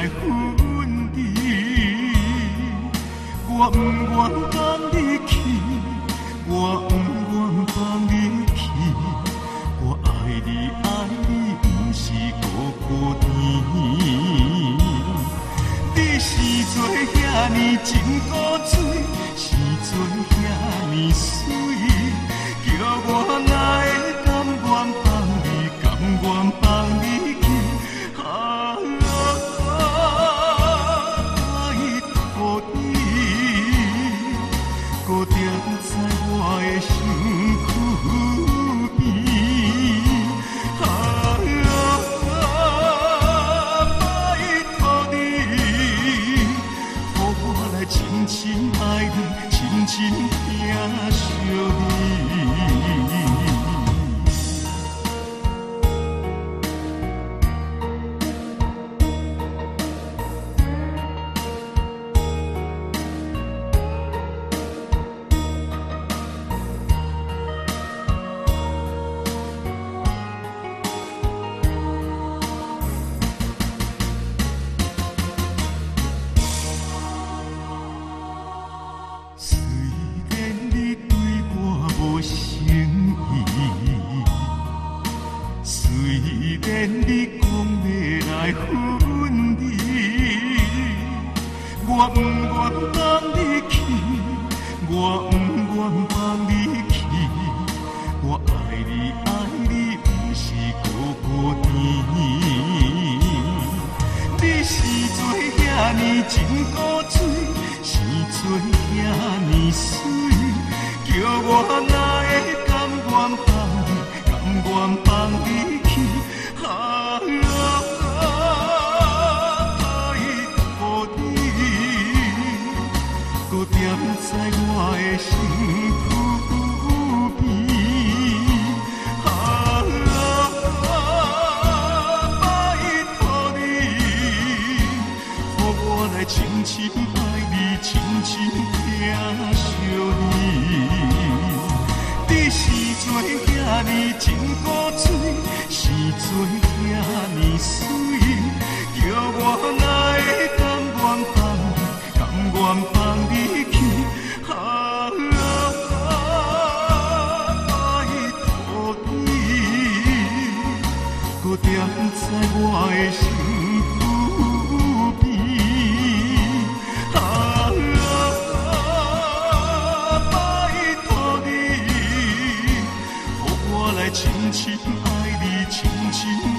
然你讲要来分离，我不愿放你去，我不愿放你去。我爱你爱你，不是孤孤单。你是做遐尼真古锥，是做遐尼水，叫我哪亲爱你，深深疼惜你。我不愿放你去，我不愿放你去。我爱你爱你，不是孤孤单。你是做遐尼真古锥，是做遐尼水，叫我哪会甘愿放你，甘愿放你遐尼水，叫我哪会甘愿放你，甘愿放你去？啊，拜托你，搁惦在我的心情。